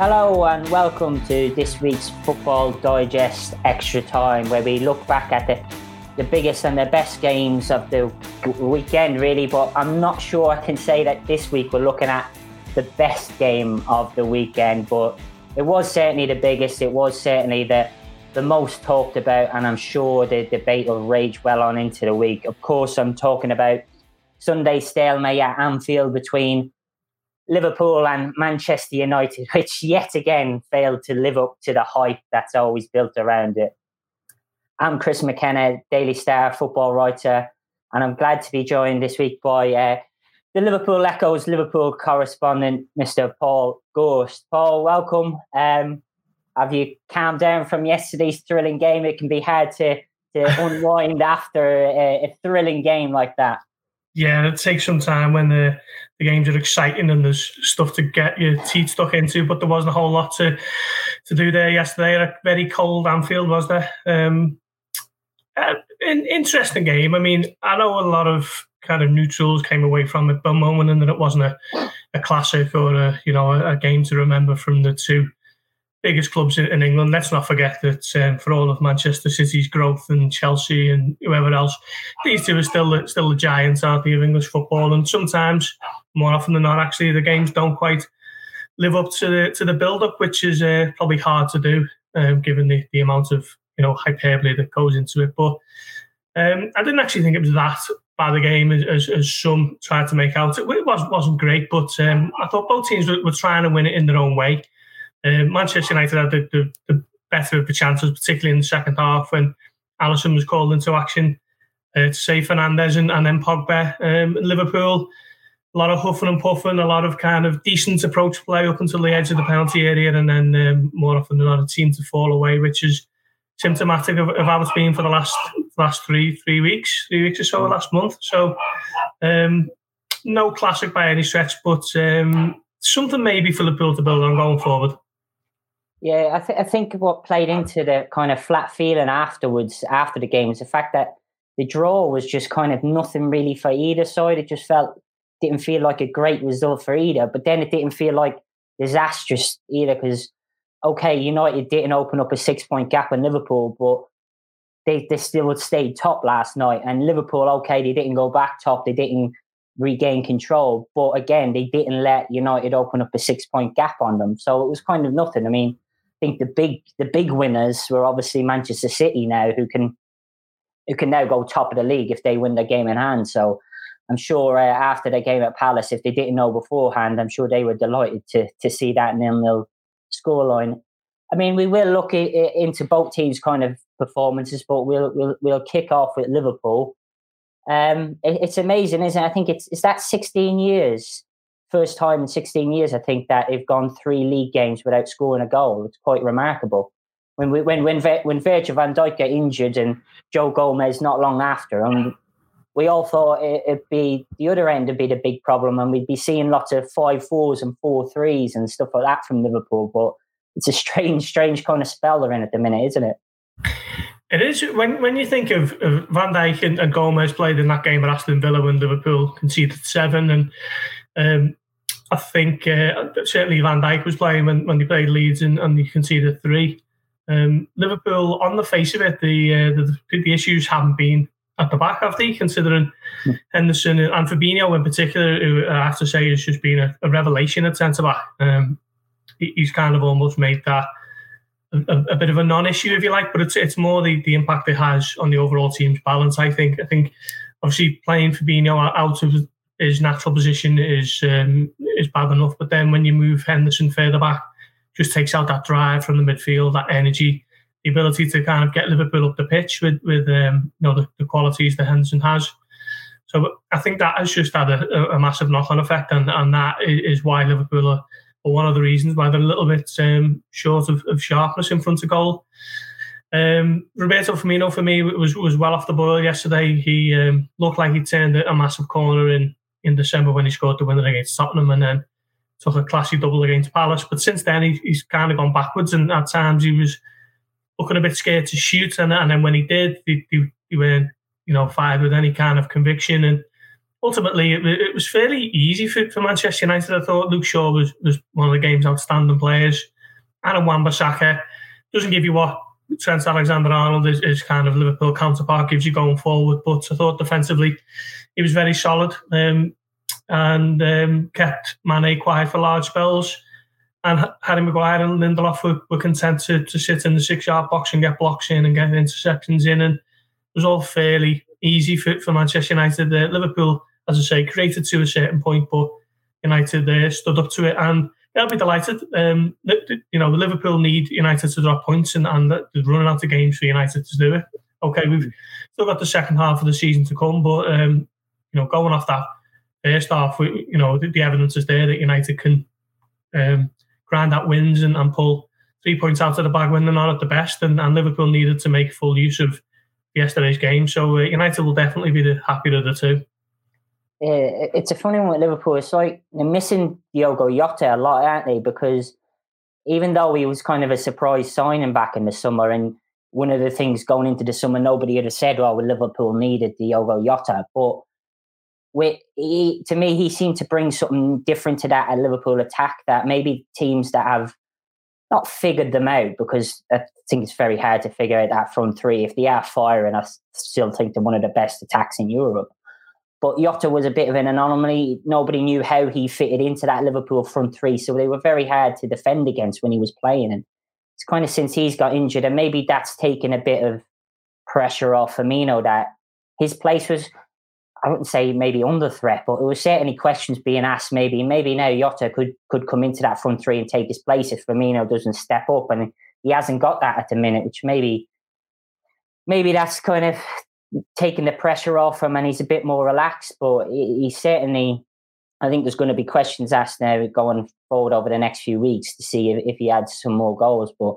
Hello and welcome to this week's Football Digest Extra Time, where we look back at the, the biggest and the best games of the weekend, really. But I'm not sure I can say that this week we're looking at the best game of the weekend, but it was certainly the biggest. It was certainly the the most talked about, and I'm sure the debate will rage well on into the week. Of course, I'm talking about Sunday stalemate at Anfield between Liverpool and Manchester United, which yet again failed to live up to the hype that's always built around it. I'm Chris McKenna, Daily Star football writer, and I'm glad to be joined this week by uh, the Liverpool Echo's Liverpool correspondent, Mr. Paul Gorst. Paul, welcome. Um, have you calmed down from yesterday's thrilling game? It can be hard to, to unwind after a, a thrilling game like that. Yeah, it takes some time when the the games are exciting and there's stuff to get your teeth stuck into. But there wasn't a whole lot to to do there yesterday. A very cold Anfield was there. Um, uh, an interesting game. I mean, I know a lot of kind of neutrals came away from it, but moment and that it wasn't a, a classic or a you know a, a game to remember from the two biggest clubs in, in England. Let's not forget that um, for all of Manchester City's growth and Chelsea and whoever else, these two are still still the giants, aren't they, of English football? And sometimes, more often than not, actually, the games don't quite live up to the to the build up, which is uh, probably hard to do um, given the, the amount of you know hyperbole that goes into it. But um, I didn't actually think it was that bad a game as, as, as some tried to make out. It, it was, wasn't great, but um, I thought both teams were, were trying to win it in their own way. Uh, Manchester United had the, the, the, better of the chances, particularly in the second half when Alisson was called into action uh, to save Fernandes and, and then Pogba. Um, Liverpool, a lot of huffing and puffing, a lot of kind of decent approach play up until the edge of the penalty area, and then um, more often than not, a team to fall away, which is symptomatic of, of how it's been for the last last three three weeks, three weeks or so, last month. So, um, no classic by any stretch, but um, something maybe for Liverpool to build on going forward. Yeah, I, th- I think what played into the kind of flat feeling afterwards, after the game, was the fact that the draw was just kind of nothing really for either side. It just felt didn't feel like a great result for either, but then it didn't feel like disastrous either because okay, United didn't open up a six point gap in Liverpool, but they, they still stayed top last night. And Liverpool, okay, they didn't go back top, they didn't regain control, but again, they didn't let United open up a six point gap on them. So it was kind of nothing. I mean, I think the big the big winners were obviously Manchester City now, who can who can now go top of the league if they win their game in hand. So I'm sure uh, after the game at Palace, if they didn't know beforehand, I'm sure they were delighted to to see that nil nil scoreline. I mean, we will look I- into both teams' kind of performances, but we'll we'll we'll kick off with Liverpool. Um, it, it's amazing, isn't it? I think it's is that 16 years first time in 16 years, I think, that they've gone three league games without scoring a goal. It's quite remarkable. When we, when when when Virgil van Dijk got injured and Joe Gomez not long after, and we all thought it, would be the other end would be the big problem, and we'd be seeing lots of five fours and four threes and stuff like that from Liverpool. But it's a strange, strange kind of spell they're in at the minute, isn't it? It is when when you think of, of Van Dijk and, and, Gomez played in that game at Aston Villa when Liverpool conceded seven, and um, I think uh, certainly Van Dijk was playing when, when they played Leeds and, and you the three. Um, Liverpool, on the face of it, the, uh, the, the issues haven't been at the back, have they? Considering. Henderson and Fabinho in particular, who I have to say has just been a, a revelation at centre back. Um, he's kind of almost made that a, a, bit of a non-issue, if you like, but it's it's more the, the impact it has on the overall team's balance. I think. I think obviously playing Fabinho out of his natural position is um, is bad enough. But then when you move Henderson further back, just takes out that drive from the midfield, that energy, the ability to kind of get Liverpool up the pitch with with um, you know the, the, qualities that Henderson has. So I think that has just had a, a massive knock on effect, and, and that is why Liverpool are, are one of the reasons why they're a little bit um, short of, of, sharpness in front of goal. Um, Roberto Firmino for me was was well off the boil yesterday. He um, looked like he turned a massive corner in in December when he scored the winner against Tottenham and then took a classy double against Palace. But since then, he, he's kind of gone backwards and at times he was looking a bit scared to shoot. And, and then when he did, he, he, he weren't, you know, fired with any kind of conviction. And ultimately, it, it, was fairly easy for, for Manchester United. I thought Luke Shaw was, was one of the game's outstanding players. Aaron Wan-Bissaka doesn't give you what Trent Alexander-Arnold is, is kind of Liverpool counterpart gives you going forward. But I thought defensively he was very solid um, and um, kept Mane quiet for large spells. And Harry Maguire and Lindelof were, were content to, to sit in the six-yard box and get blocks in and get interceptions in. And it was all fairly easy for, for Manchester United. Uh, Liverpool, as I say, created to a certain point, but United uh, stood up to it. And I'll be delighted. Um, you know, Liverpool need United to drop points, and, and they're running out of games for United to do it. Okay, we've still got the second half of the season to come, but um, you know, going off that first half, we, you know, the, the, evidence is there that United can um, grind out wins and, and, pull three points out of the bag when they're not at the best, and, and Liverpool needed to make full use of yesterday's game. So uh, United will definitely be the happier of the two. Yeah, it's a funny one with Liverpool. It's like they're missing Diogo Jota a lot, aren't they? Because even though he was kind of a surprise signing back in the summer, and one of the things going into the summer, nobody have said, "Oh, well, Liverpool needed Diogo Jota," but he, to me, he seemed to bring something different to that Liverpool attack that maybe teams that have not figured them out because I think it's very hard to figure out that front three. If they are firing, I still think they're one of the best attacks in Europe. But Jota was a bit of an anomaly. Nobody knew how he fitted into that Liverpool front three, so they were very hard to defend against when he was playing. And it's kind of since he's got injured, and maybe that's taken a bit of pressure off Firmino that his place was I wouldn't say maybe under threat, but there was certainly questions being asked. Maybe, maybe now Jota could could come into that front three and take his place if Firmino doesn't step up, and he hasn't got that at the minute. Which maybe, maybe that's kind of taking the pressure off him, and he's a bit more relaxed. But he, he certainly, I think there's going to be questions asked now going forward over the next few weeks to see if, if he adds some more goals. But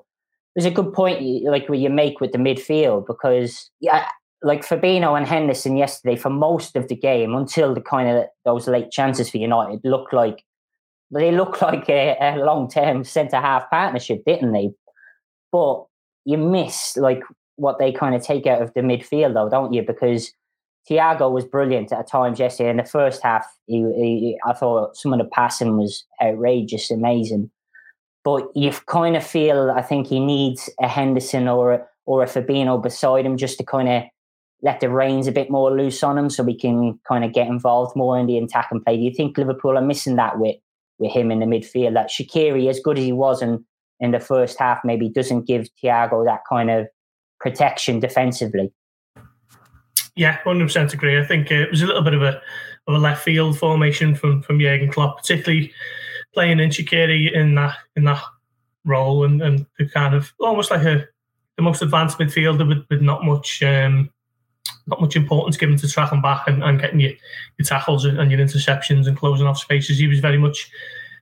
there's a good point, like what you make with the midfield, because yeah, like Fabinho and Henderson yesterday for most of the game until the kind of those late chances for United looked like they looked like a, a long term centre half partnership, didn't they? But you miss like what they kind of take out of the midfield, though, don't you? Because Thiago was brilliant at times yesterday. In the first half, he, he, I thought some of the passing was outrageous, amazing. But you kind of feel, I think he needs a Henderson or a, or a Fabinho beside him just to kind of let the reins a bit more loose on him so we can kind of get involved more in the attack and play. Do you think Liverpool are missing that with with him in the midfield? That Shaqiri, as good as he was in, in the first half, maybe doesn't give Thiago that kind of protection defensively. Yeah, hundred percent agree. I think it was a little bit of a of a left field formation from from Jurgen Klopp, particularly playing in Shaqiri in that in that role and and kind of almost like a the most advanced midfielder with, with not much um, not much importance given to tracking back and, and getting your, your tackles and your interceptions and closing off spaces. He was very much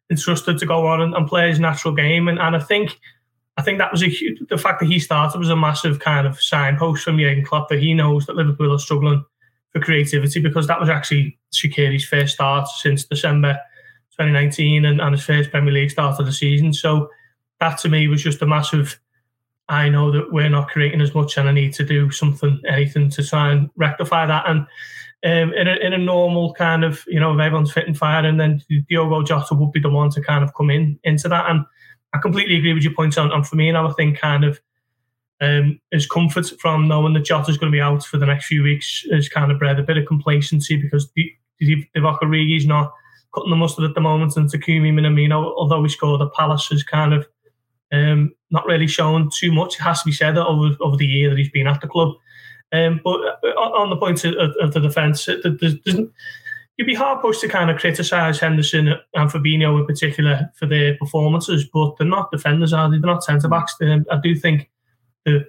entrusted to go on and, and play his natural game. And, and I think I think that was a huge, the fact that he started was a massive kind of signpost from Jurgen Klopp that he knows that Liverpool are struggling for creativity because that was actually Shaqiri's first start since December 2019 and, and his first Premier League start of the season. So that to me was just a massive I know that we're not creating as much, and I need to do something, anything to try and rectify that. And um, in, a, in a normal kind of, you know, if everyone's fit and fire, and then Diogo Jota would be the one to kind of come in into that. And I completely agree with your points on, on Firmino. I think kind of um, comfort from knowing that Jota's going to be out for the next few weeks has kind of bred a bit of complacency because Divock Origi's not cutting the mustard at the moment, and Takumi Minamino, although he scored at Palace, is kind of um, not really shown too much. It has to be said over over the year that he's been at the club. Um, but uh, on the point of, of the defence, you'd be hard pushed to kind of criticise Henderson and Fabinho in particular for their performances, but they're not defenders, are they? They're not centre backs. I do think the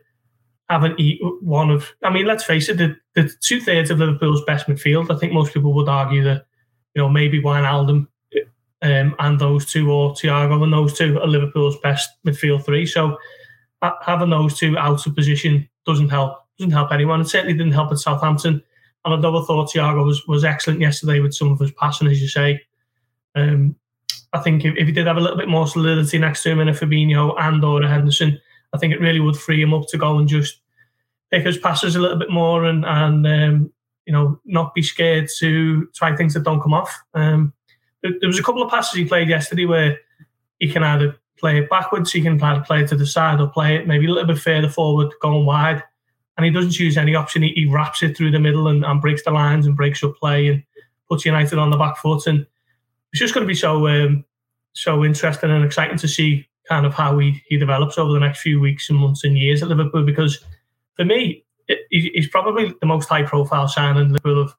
having one of, I mean, let's face it, the, the two thirds of Liverpool's best midfield. I think most people would argue that, you know, maybe Wijnaldum um, and those two, or Thiago and those two, are Liverpool's best midfield three. So having those two out of position doesn't help. Doesn't help anyone. It certainly didn't help at Southampton. And I thought Thiago was, was excellent yesterday with some of his passing, as you say, um, I think if, if, he did have a little bit more solidity next to him in a Fabinho and or a Henderson, I think it really would free him up to go and just pick his passes a little bit more and and um, you know, not be scared to try things that don't come off. Um, there, was a couple of passes he played yesterday where he can either play it backwards, he can either play it to the side or play it maybe a little bit further forward, going wide. And he doesn't choose any option. He, he wraps it through the middle and, and, breaks the lines and breaks up play and puts United on the back foot. And it's just going to be so um, so interesting and exciting to see kind of how he, he develops over the next few weeks and months and years at Liverpool. Because for me, it, he's probably the most high profile signing Liverpool have,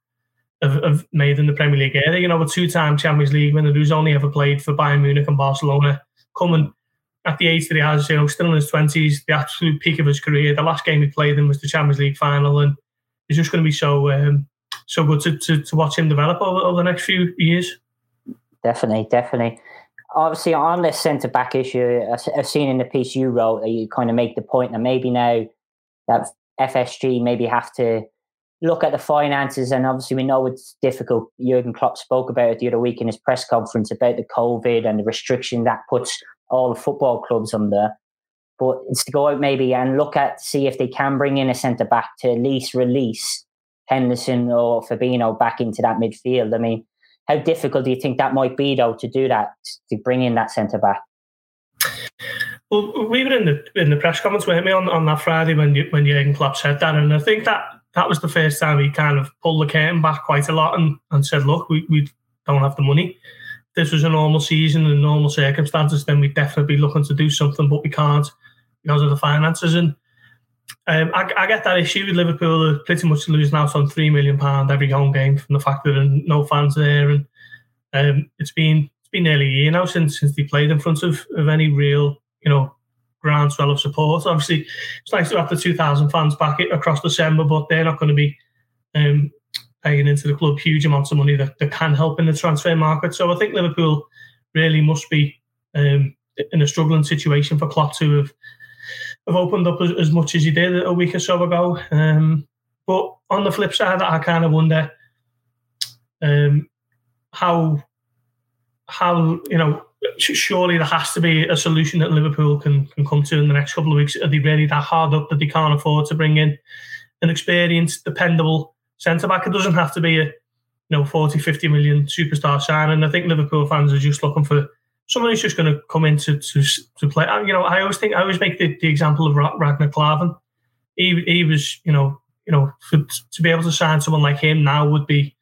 have, have, made in the Premier League area. You know, a two time Champions League winner who's only ever played for Bayern Munich and Barcelona, coming at the age that he has, you know, still in his 20s, the absolute peak of his career. The last game he played in was the Champions League final. And it's just going to be so um, so good to, to, to watch him develop over, over the next few years. Definitely, definitely obviously on this centre back issue, I've seen in the piece you wrote that you kind of make the point that maybe now that FSG maybe have to look at the finances, and obviously we know it's difficult. Jurgen Klopp spoke about it the other week in his press conference about the COVID and the restriction that puts all the football clubs under. But it's to go out maybe and look at see if they can bring in a centre back to at least release Henderson or Fabinho back into that midfield. I mean, how difficult do you think that might be, though, to do that, to bring in that centre back? Well, we were in the in the press conference with me on, on that Friday when you, when Jurgen Klopp said that, and I think that that was the first time he kind of pulled the curtain back quite a lot and, and said, "Look, we, we don't have the money. This was a normal season and normal circumstances, then we'd definitely be looking to do something, but we can't because of the finances." And um, I, I, get that issue with Liverpool. Are pretty much losing out on three million pound every home game from the fact that there are no fans there, and um, it's been it's been nearly a year now since since they played in front of, of any real you know groundswell of support. Obviously, it's nice to have the two thousand fans back across December, but they're not going to be um, paying into the club huge amounts of money that, that can help in the transfer market. So I think Liverpool really must be um, in a struggling situation for Klopp to have have opened up as, as, much as he did a week or so ago. Um, but on the flip side, I kind of wonder um, how how you know surely there has to be a solution that Liverpool can can come to in the next couple of weeks. Are they really that hard up that they can't afford to bring in an experienced, dependable centre back? It doesn't have to be a you know 40, 50 million superstar signing. I think Liverpool fans are just looking for someone who's just going to come in to, to, to play. You know, I always think I always make the, the example of Ragnar Klavan. He he was, you know, you know, for, to be able to sign someone like him now would be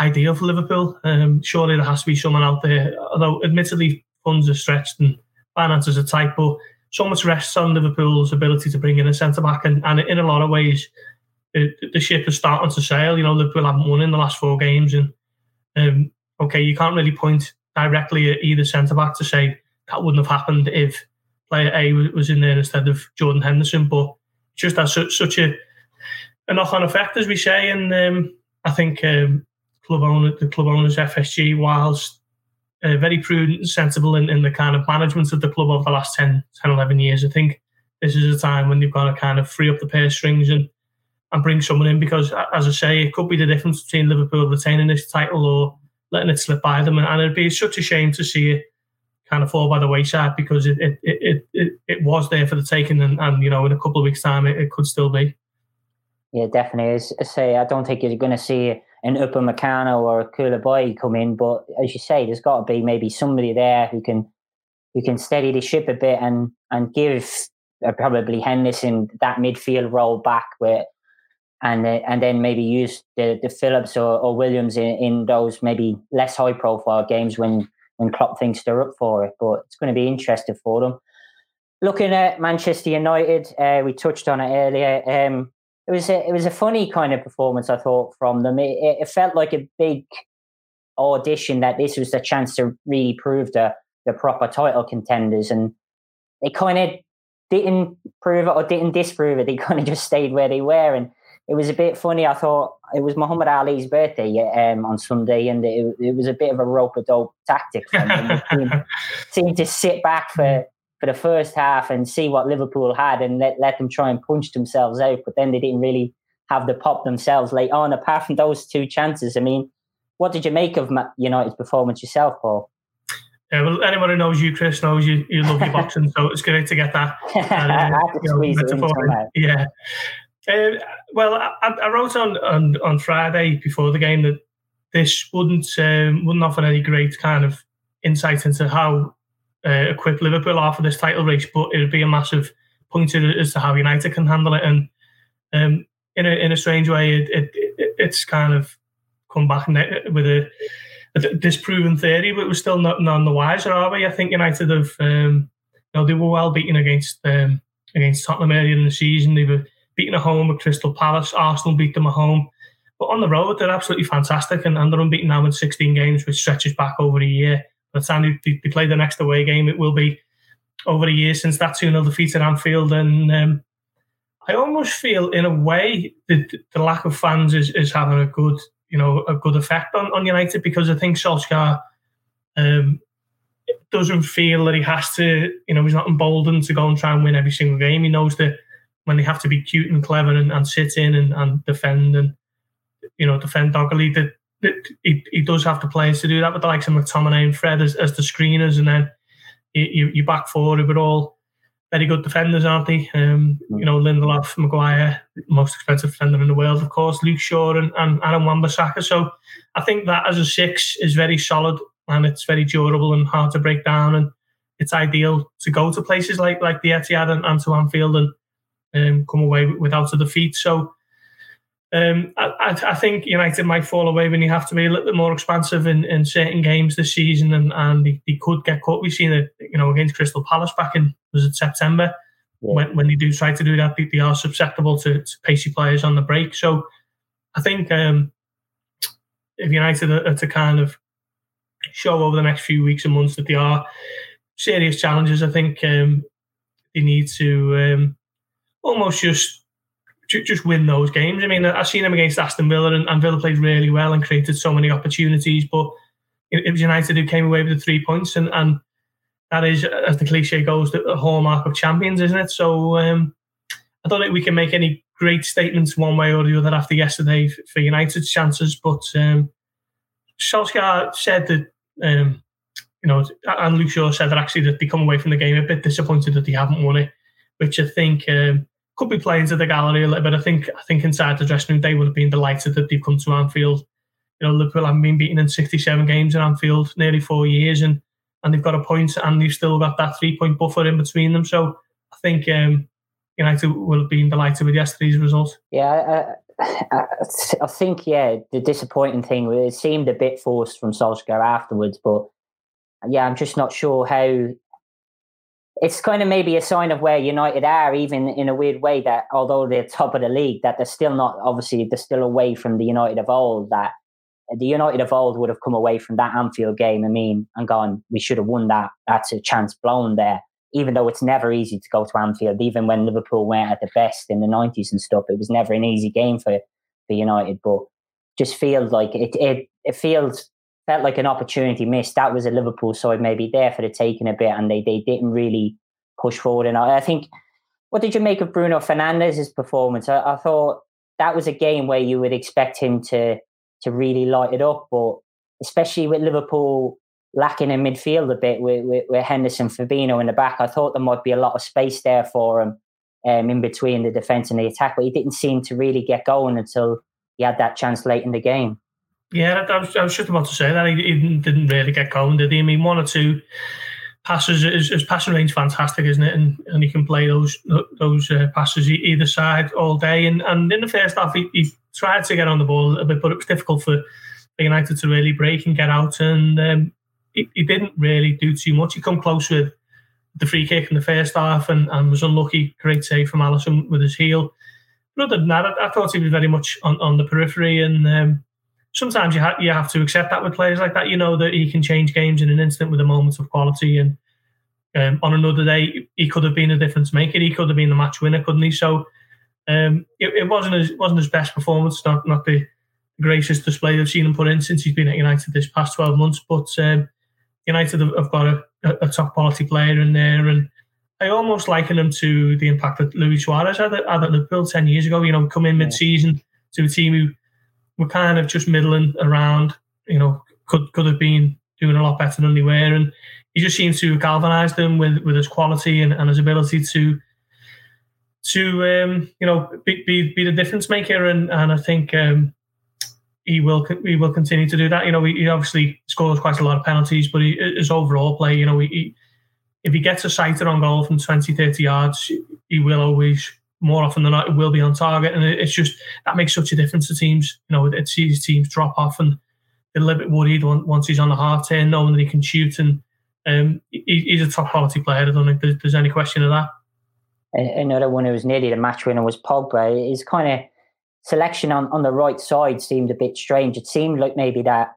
ideal for Liverpool. Um, surely there has to be someone out there, although admittedly funds are stretched and finances are tight, but so much rests on Liverpool's ability to bring in a centre back, and, and in a lot of ways, it, the ship is starting to sail. You know, Liverpool haven't won in the last four games, and um, okay, you can't really point directly at either centre back to say that wouldn't have happened if player A was in there instead of Jordan Henderson. But just has such, such a, a knock on effect, as we say. And um, I think um, club owner, the club owners, FSG, whilst uh, very prudent and sensible in, in the kind of management of the club over the last 10, 10, 11 years, I think this is a time when they've got to kind of free up the purse strings and and bring someone in because, as I say, it could be the difference between Liverpool retaining this title or letting it slip by them. And it'd be such a shame to see it kind of fall by the wayside because it it it, it, it was there for the taking, and, and you know in a couple of weeks' time it, it could still be. Yeah, definitely. As I say, I don't think you're going to see an Upamecano or a Koulibaly come in, but as you say, there's got to be maybe somebody there who can who can steady the ship a bit and and give uh, probably Henderson that midfield role back with. and uh, and then maybe use the the Phillips or, or Williams in, in those maybe less high profile games when when Klopp thinks they're up for it. But it's going to be interesting for them. Looking at Manchester United, uh, we touched on it earlier. Um, it was a it was a funny kind of performance I thought from them. It, it felt like a big audition that this was the chance to really prove the the proper title contenders, and they kind of didn't prove it or didn't disprove it. They kind of just stayed where they were, and it was a bit funny. I thought it was Muhammad Ali's birthday um, on Sunday, and it, it, was a bit of a rope a dope tactic seemed to sit back for, for the first half and see what Liverpool had and let, let them try and punch themselves out. But then they didn't really have the pop themselves late on, apart from those two chances. I mean, what did you make of United's performance yourself, Paul? Yeah, well, anyone who knows you, Chris, knows you, you love your boxing, so it's great to get that. Uh, you know, yeah. Uh, well, I, I, wrote on, on on Friday before the game that this wouldn't um, wouldn't offer any great kind of insight into how uh, equipped Liverpool are for this title race, but it would be a massive pointer as to how United can handle it. And um, in a in a strange way, it, it, it, it's kind of come back with a, a disproven theory, but we're still not none the wiser, are we? I think United have, um, you know, they were well beaten against um, against Tottenham earlier in the season. They were beaten at home at Crystal Palace. Arsenal beat them at home. But on the road, they're absolutely fantastic, and, and they're unbeaten now in 16 games, which stretches back over a year. The time they, they play the next away game, it will be over a year since that 2 0 defeat at Anfield. And um, I almost feel, in a way, that the lack of fans is, is having a good, you know, a good effect on, on United because I think Solskjaer um, doesn't feel that he has to, you know, he's not emboldened to go and try and win every single game. He knows that when they have to be cute and clever and, and sit in and, and defend and, you know, defend doggedly, that he, he does have the players to do that with the likes of McTominay and Fred as, as the screeners. And then you, you back forward with all very good defenders, aren't they? Um, you know, Lindelof, Maguire, most expensive defender in the world, of course, Luke Shaw and, and Aaron Wan-Bissaka. So I think that as a six is very solid and it's very durable and hard to break down. And it's ideal to go to places like like the Etihad and, and to Anfield and um, come away without a defeat. So um, I, I, think United might fall away when you have to be a little bit more expansive in, in certain games this season, and, and they, they could get caught. We've seen it, you know, against Crystal Palace back in was it September yeah. when when they do try to do that, they, they are susceptible to, to, pacey players on the break. So I think um, if United are to kind of show over the next few weeks and months that they are serious challenges, I think um, they need to um, almost just just win those games. I mean, I've seen them against Aston Villa, and, and Villa played really well and created so many opportunities. But it, was United who came away with the three points, and, and that is, as the cliche goes, the, hallmark of champions, isn't it? So um, I don't think we can make any great statements one way or the other after yesterday for United's chances. But um, Solskjaer said that, um, you know, and Luke Shaw said that actually that they come away from the game a bit disappointed that they haven't won it, which I think um, could be playing to the gallery a little bit. I think I think inside the dressing room they would have been delighted that they've come to Anfield. You know, Liverpool haven't been beaten in 67 games in Anfield nearly four years, and and they've got a point, and they've still got that three point buffer in between them. So I think um, United will have been delighted with yesterday's result. Yeah, I, I, I think yeah, the disappointing thing it seemed a bit forced from Solskjaer afterwards, but yeah, I'm just not sure how it's kind of maybe a sign of where United are, even in a weird way. That although they're top of the league, that they're still not obviously they're still away from the United of old. That the United of old would have come away from that Anfield game. I mean, and gone, we should have won that. That's a chance blown there. Even though it's never easy to go to Anfield, even when Liverpool went at the best in the nineties and stuff, it was never an easy game for for United. But just feels like it it it feels felt like an opportunity missed. That was a Liverpool side maybe there for the taking a bit, and they they didn't really push forward. And I, I think, what did you make of Bruno Fernandes's performance? I, I, thought that was a game where you would expect him to to really light it up, but especially with Liverpool lacking in midfield a bit with, with, with Henderson Fabinho in the back, I thought there might be a lot of space there for him um, in between the defence and the attack, but he didn't seem to really get going until he had that chance late in the game. Yeah, I was, I was just about to say that he, he, didn't really get going, did he? I mean, one or two passes, his, his passing range fantastic, isn't it? And and he can play those those uh, passes either side all day. And and in the first half, he, he, tried to get on the ball a little bit, but it was difficult for, for United to really break and get out. And um, he, he didn't really do too much. He come close with the free kick in the first half and, and was unlucky. Great save from Alisson with his heel. But other than that, I, I thought he was very much on, on the periphery and. Um, sometimes you, ha- you have to accept that with players like that. You know that he can change games in an instant with a moment of quality. And um, on another day, he could have been a difference maker. He could have been the match winner, couldn't he? So um, it, it, wasn't his wasn't his best performance. Not not the greatest display I've seen him put in since he's been at United this past twelve months. But um, United have, have got a, a, top quality player in there, and I almost liken him to the impact that Luis Suarez had at, at Liverpool ten years ago. You know, come in mid season to a team who were kind of just middling around. You know, could could have been doing a lot better than they were, and he just seems to galvanise them with with his quality and, and his ability to to um, you know be, be, be the difference maker, and and I think um, he will he will continue to do that. You know, he, he, obviously scores quite a lot of penalties, but he, his overall play, you know, he, if he gets a sighted on goal from 20, 30 yards, he will always more often than not it will be on target, and it's just that makes such a difference to teams. You know, it sees teams drop off and they're a little bit worried once he's on the half turn, knowing that he can shoot and um, he's a top quality player. I don't think there's, there's any question of that. Another one who was nearly the match winner was Pogba. His kind of selection on, on the right side seemed a bit strange. It seemed like maybe that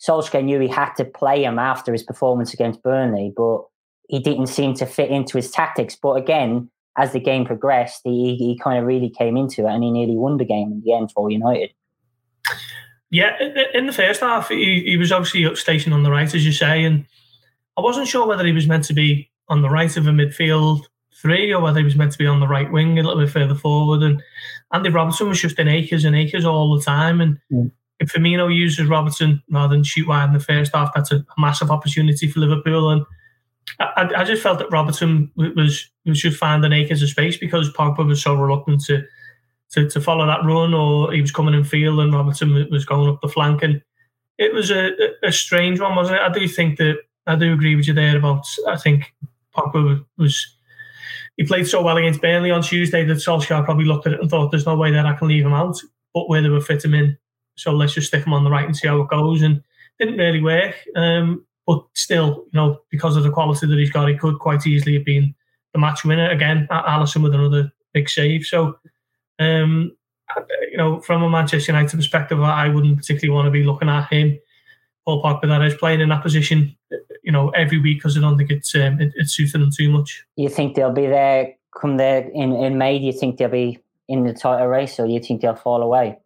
Solskjaer knew he had to play him after his performance against Burnley, but he didn't seem to fit into his tactics. But again, as the game progressed, he, he kind of really came into it and he nearly won the game in the end for United. Yeah, in the first half, he, he was obviously stationed on the right, as you say, and I wasn't sure whether he was meant to be on the right of a midfield three or whether he was meant to be on the right wing a little bit further forward. And Andy Robertson was just in acres and acres all the time. And mm. if Firmino uses Robertson rather than shoot wide in the first half, that's a massive opportunity for Liverpool. And I, I just felt that Robertson was was just finding acres of space because Pogba was so reluctant to, to to follow that run, or he was coming in field and Robertson was going up the flank. And it was a, a strange one, wasn't it? I do think that I do agree with you there about. I think Pogba was. He played so well against Burnley on Tuesday that Solskjaer probably looked at it and thought, "There's no way that I can leave him out." But where they would fit him in, so let's just stick him on the right and see how it goes. And didn't really work. Um, but still, you know, because of the quality that he's got, he could quite easily have been the match winner again. Alisson with another big save. So, um, you know, from a Manchester United perspective, I wouldn't particularly want to be looking at him Paul Pogba that is playing in that position, you know, every week because I don't think it's um, it, it's suiting them too much. You think they'll be there come there in, in May? Do you think they'll be in the title race, or do you think they'll fall away?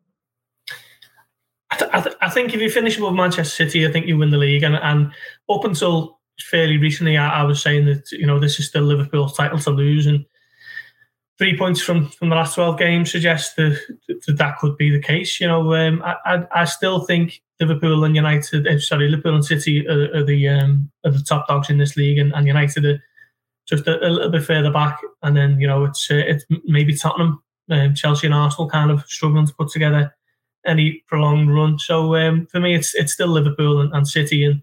I, th- I, th- I think if you finish above Manchester City, I think you win the league. And, and up until fairly recently, I, I was saying that you know this is still Liverpool's title to lose, and three points from, from the last 12 games suggests that, that, that could be the case. You know, um, I, I, I, still think Liverpool and United, uh, sorry, Liverpool and City are, are the um, are the top dogs in this league, and, and United are just a, a, little bit further back. And then you know it's uh, it's maybe Tottenham, um, Chelsea, and Arsenal kind of struggling to put together any prolonged run. So um, for me, it's it's still Liverpool and, and City and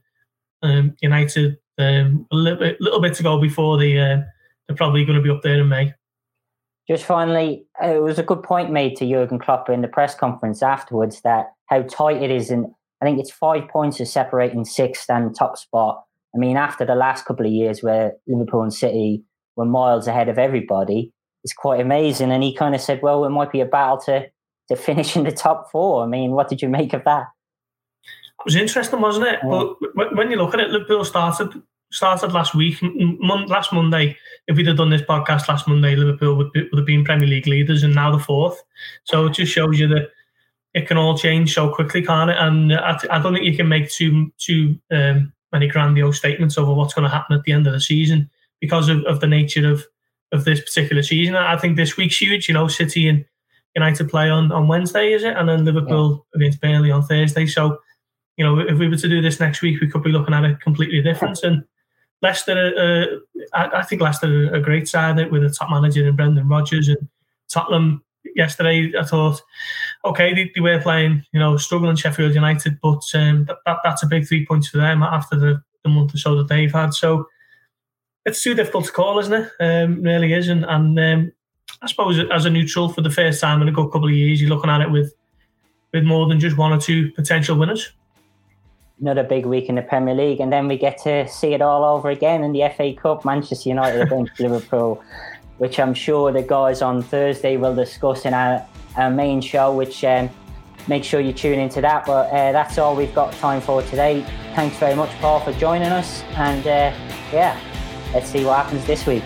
um, United. Um, a little bit, little bit to go before they uh, they're probably going to be up there in May. Just finally, uh, it was a good point made to Jurgen Klopp in the press conference afterwards that how tight it is and I think it's five points of separating sixth and top spot. I mean, after the last couple of years where Liverpool and City were miles ahead of everybody, it's quite amazing. And he kind of said, well, it might be a battle to, to finish in the top four. I mean, what did you make of that? It was interesting, wasn't it? Yeah. But when you look at it, Liverpool started started last week, mon- last Monday. If we'd have done this podcast last Monday, Liverpool would, be, would have been Premier League leaders, and now the fourth. So it just shows you that it can all change so quickly, can't it? And I, I don't think you can make too too um, many grandiose statements over what's going to happen at the end of the season because of, of the nature of of this particular season. I think this week's huge. You know, City and United play on, on Wednesday, is it? And then Liverpool yeah. against Burnley on Thursday. So, you know, if we were to do this next week, we could be looking at it completely different. And Leicester, uh, I, I, think Leicester are a great side with a top manager in Brendan Rodgers and Tottenham yesterday, I thought, okay, they, they, were playing, you know, struggling Sheffield United, but um, that, that, that's a big three points for them after the, the month or so that they've had. So it's too difficult to call, isn't it? Um, really is. And, and um, I suppose as a neutral for the first time in a good couple of years, you're looking at it with with more than just one or two potential winners. Another big week in the Premier League, and then we get to see it all over again in the FA Cup. Manchester United against Liverpool which I'm sure the guys on Thursday will discuss in our, our main show, which um, make sure you tune into that. But uh, that's all we've got time for today. Thanks very much, Paul, for joining us. And uh, yeah, let's see what happens this week.